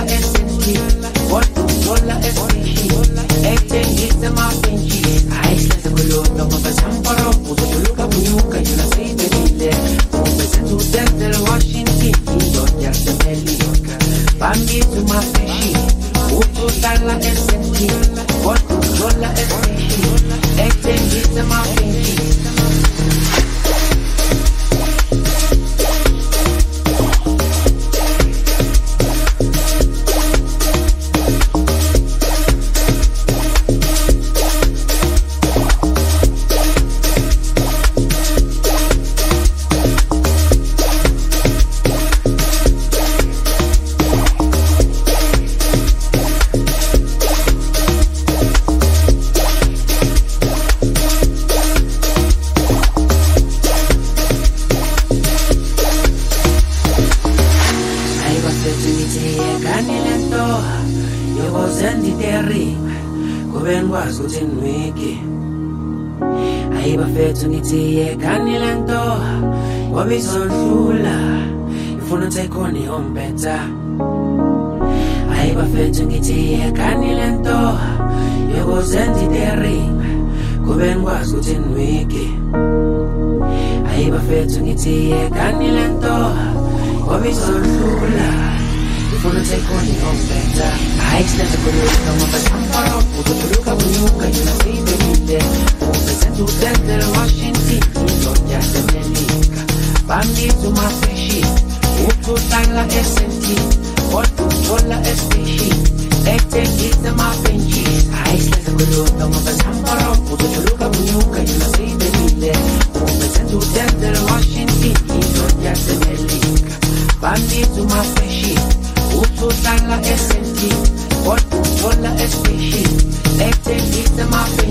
la SNK Washington is on your link. Bandi to my freshi. Utu tala SNT. What to tola especially. Let them hit them up in.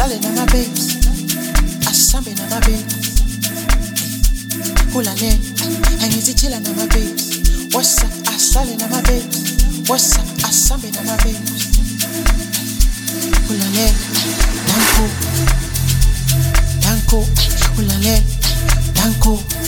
Darling, I'm a babes. Asambi, I'm a babes. Hulane, and easy chillin', I'm a babes. What's up, Asalin, I'm my babes. What's up, Asambi, I'm a babes. Hulane, Danko. Danko, Hulane, Danko.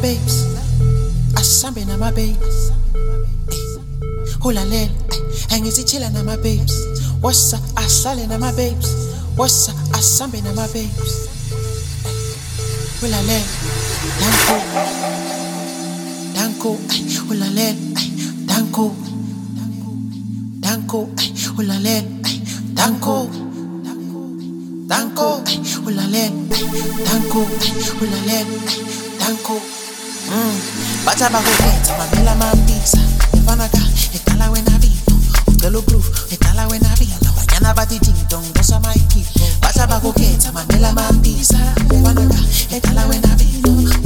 Babes. Asisambe nama-babes ulalela angithi chila nama-babes What's wasa ahlale nama-babes What's wasa asisambe nama-babes ulalela danko. Danko. Ulalela danko. Danko. Ulalela danko. Danko. Ulalela danko. Ulalela danko. Mm. bathi abakukhetha mamela mambisa efana ka edala wena bito ucela uproof edala wena bito banyana bathi dingdong dosa mayikhipho bathi abakukhetha mamela mambisa efana ka edala wena bito ucela uproof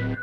Thank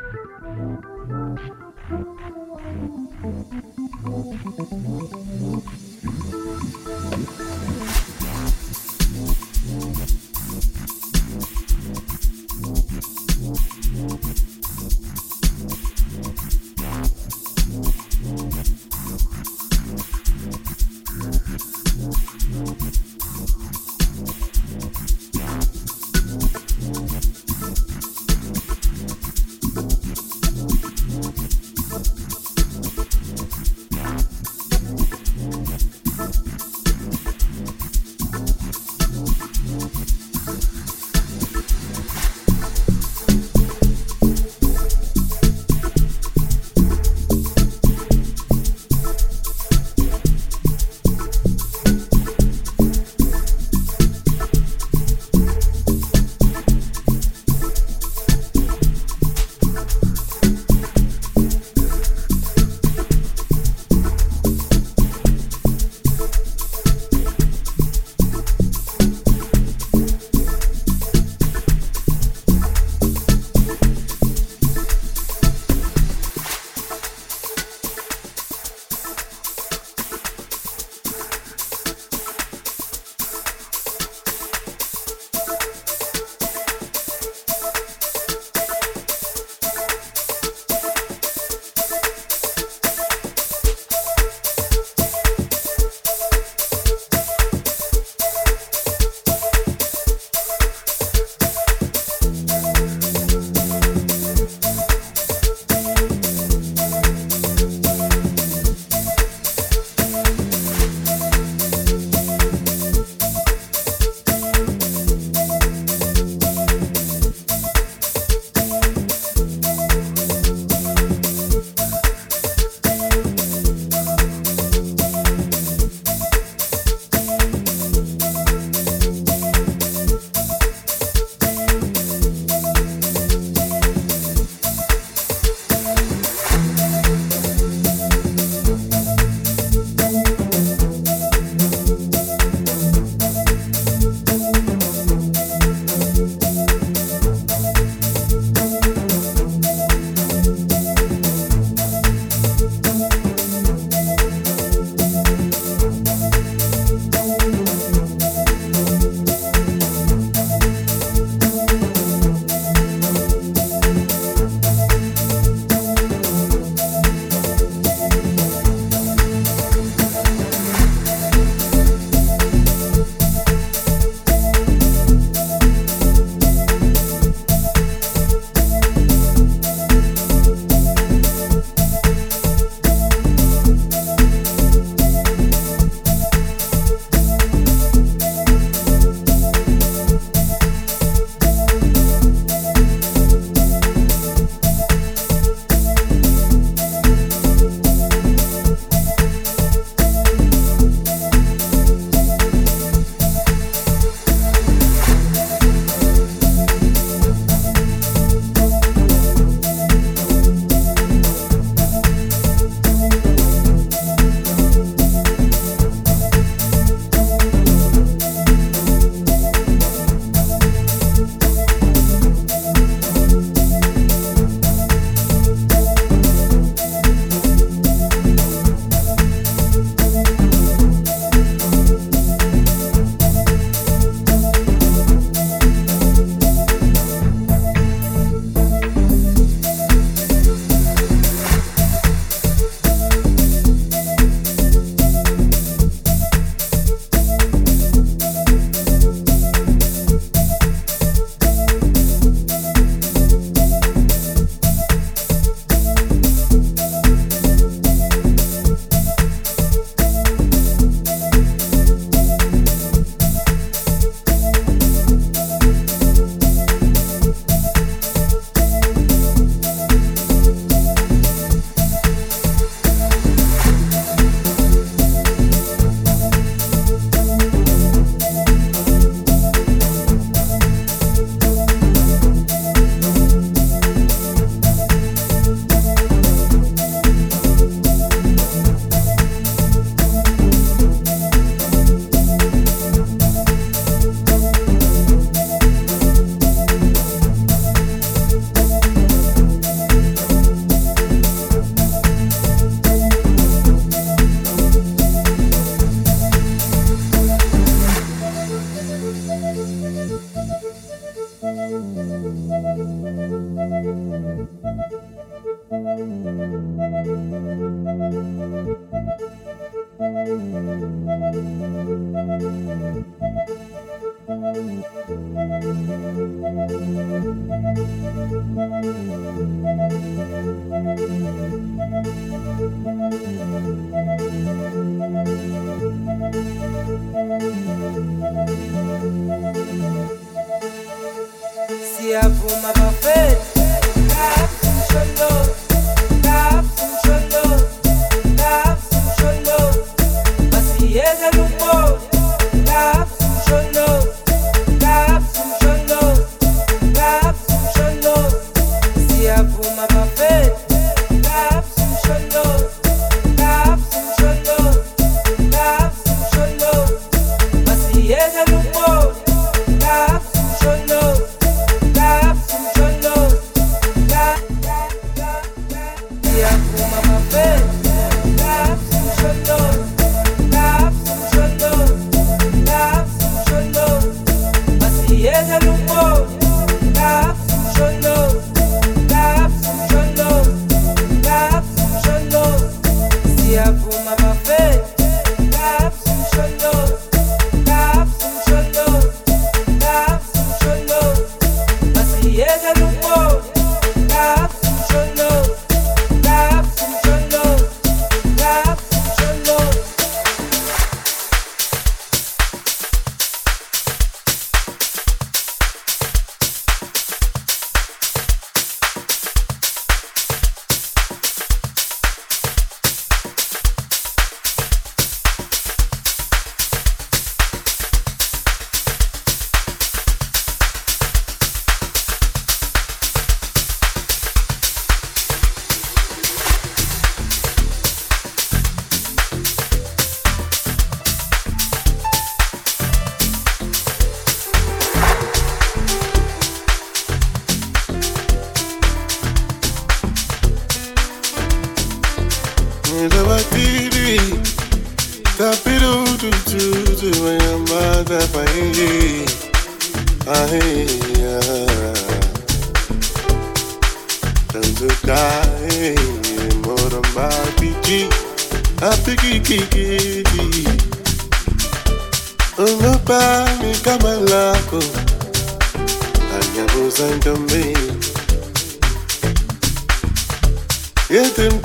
siyavuma bafethu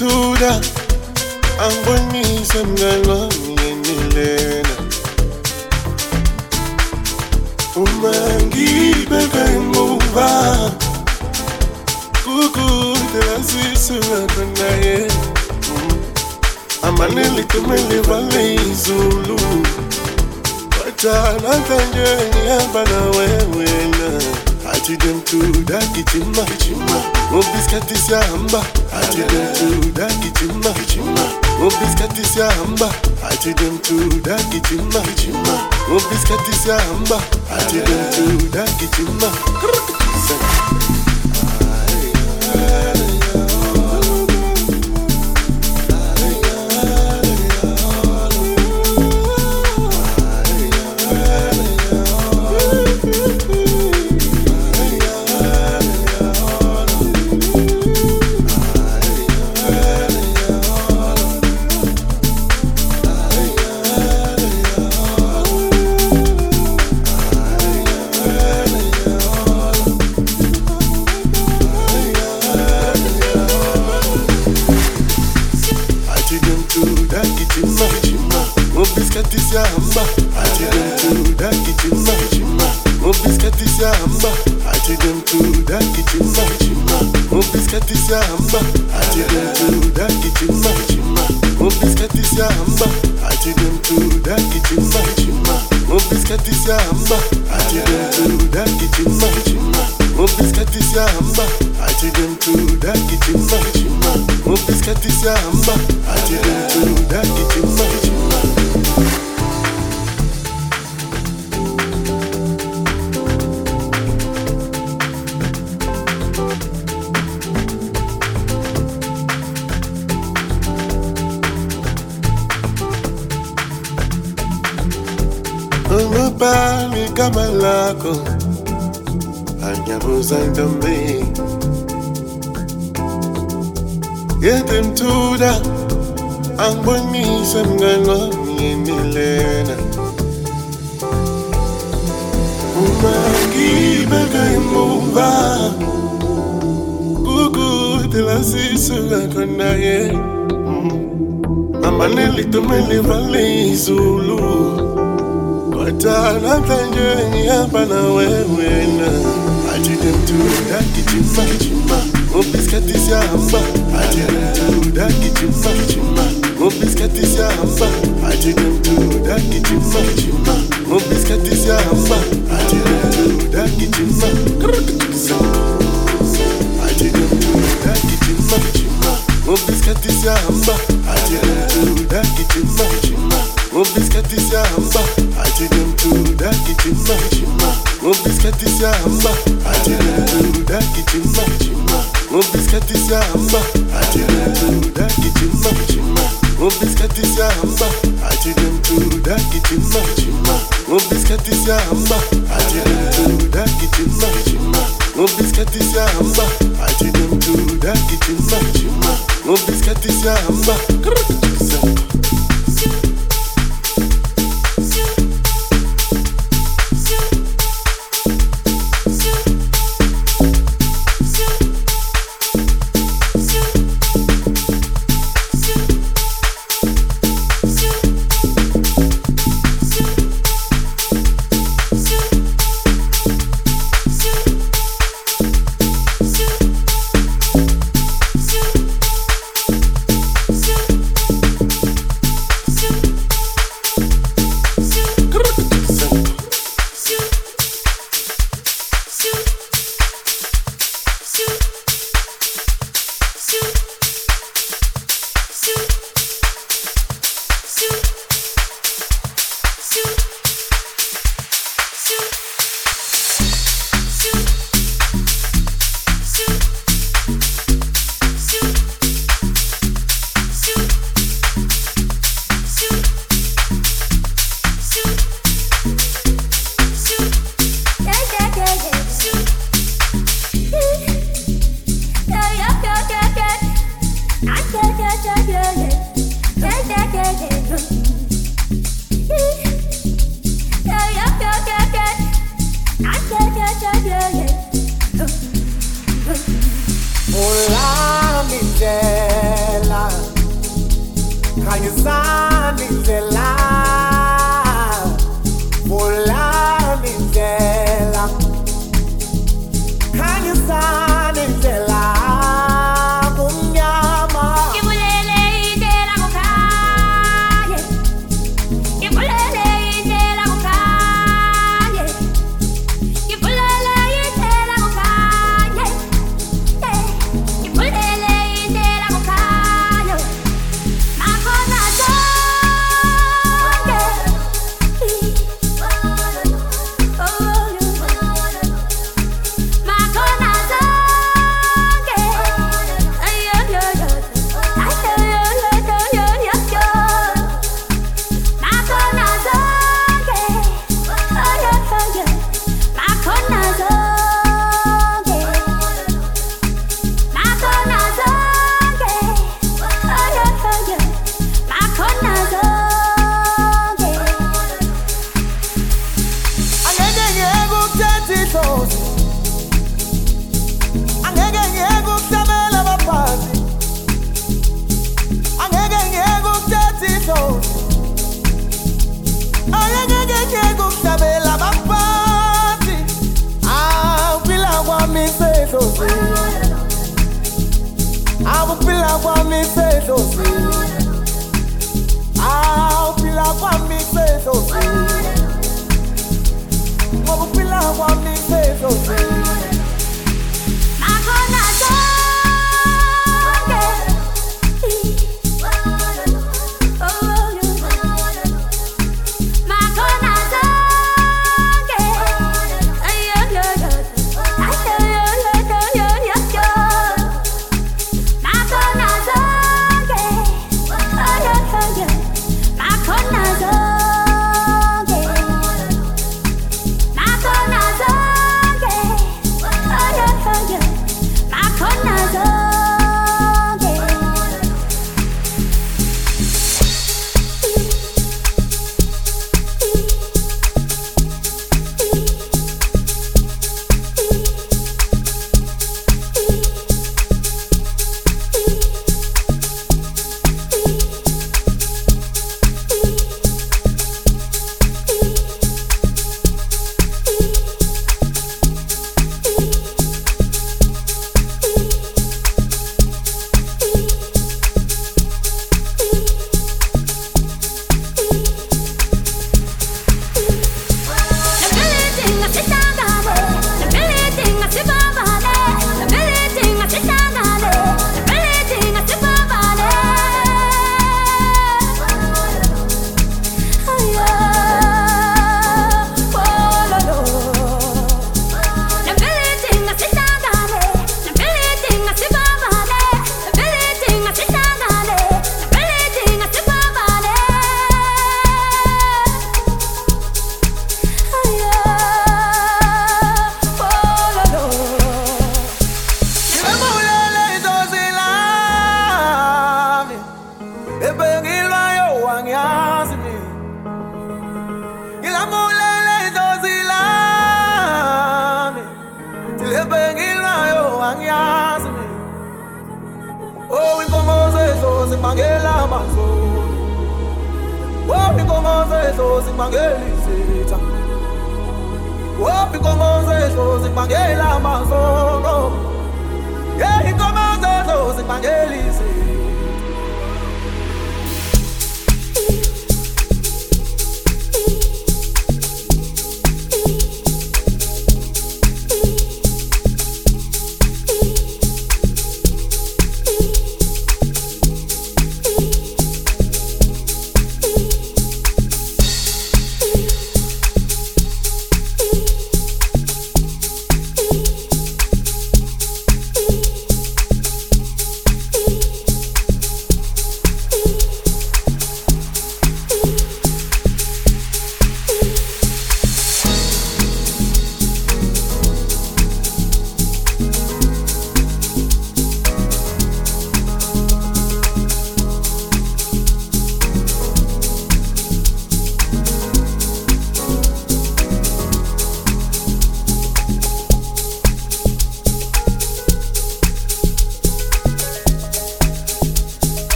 tuda. angibonise mngani wami tena umangibeke nguva kukutelazisulatanaye amanelitumeliwale izulu watanatanyeniabana wewena ati dem tuda kichima. Ati dem tuda kichima. obiskati siyahamba ati dem tuda gijima gijima obiskati siyahamba ati dem tuda gijima is your. I take them to that kitchen, ma. Mo biscuit is your hammer. I to that kitchen, ma. Mo biscuit is your hammer. I to that kitchen, ma. Mo biscuit is your hammer. I to that kitchen, ma. Mo biscuit is your hammer. I to that kitchen, ma. igama lakho angiyabuza ntombi yete mthula angibonise mngani wami yini lena uma ngibeka imuva kukude la sisuka khona yena amanelito melivalezulu kodwa namhlanje ngihamba nawe wena. Athi demtuda gijima gijima ngoba isikhathi siyahamba athi demtuda gijima gijima ngoba isikhathi siyahamba athi demtuda gijima gijima ngoba isikhathi siyahamba athi demtuda gijima athi demtuda gijima gijima ngoba isikhathi siyahamba athi demtuda gijima gijima Mon biscuit ici à Amba, I did them to that kitchima. Mon biscuit ici à Amba, I did them to that kitchima. Mon biscuit ici à Amba, I did them to that kitchima. Mon biscuit ici à Amba, I did them to that kitchima. Mon biscuit ici à Amba, I did them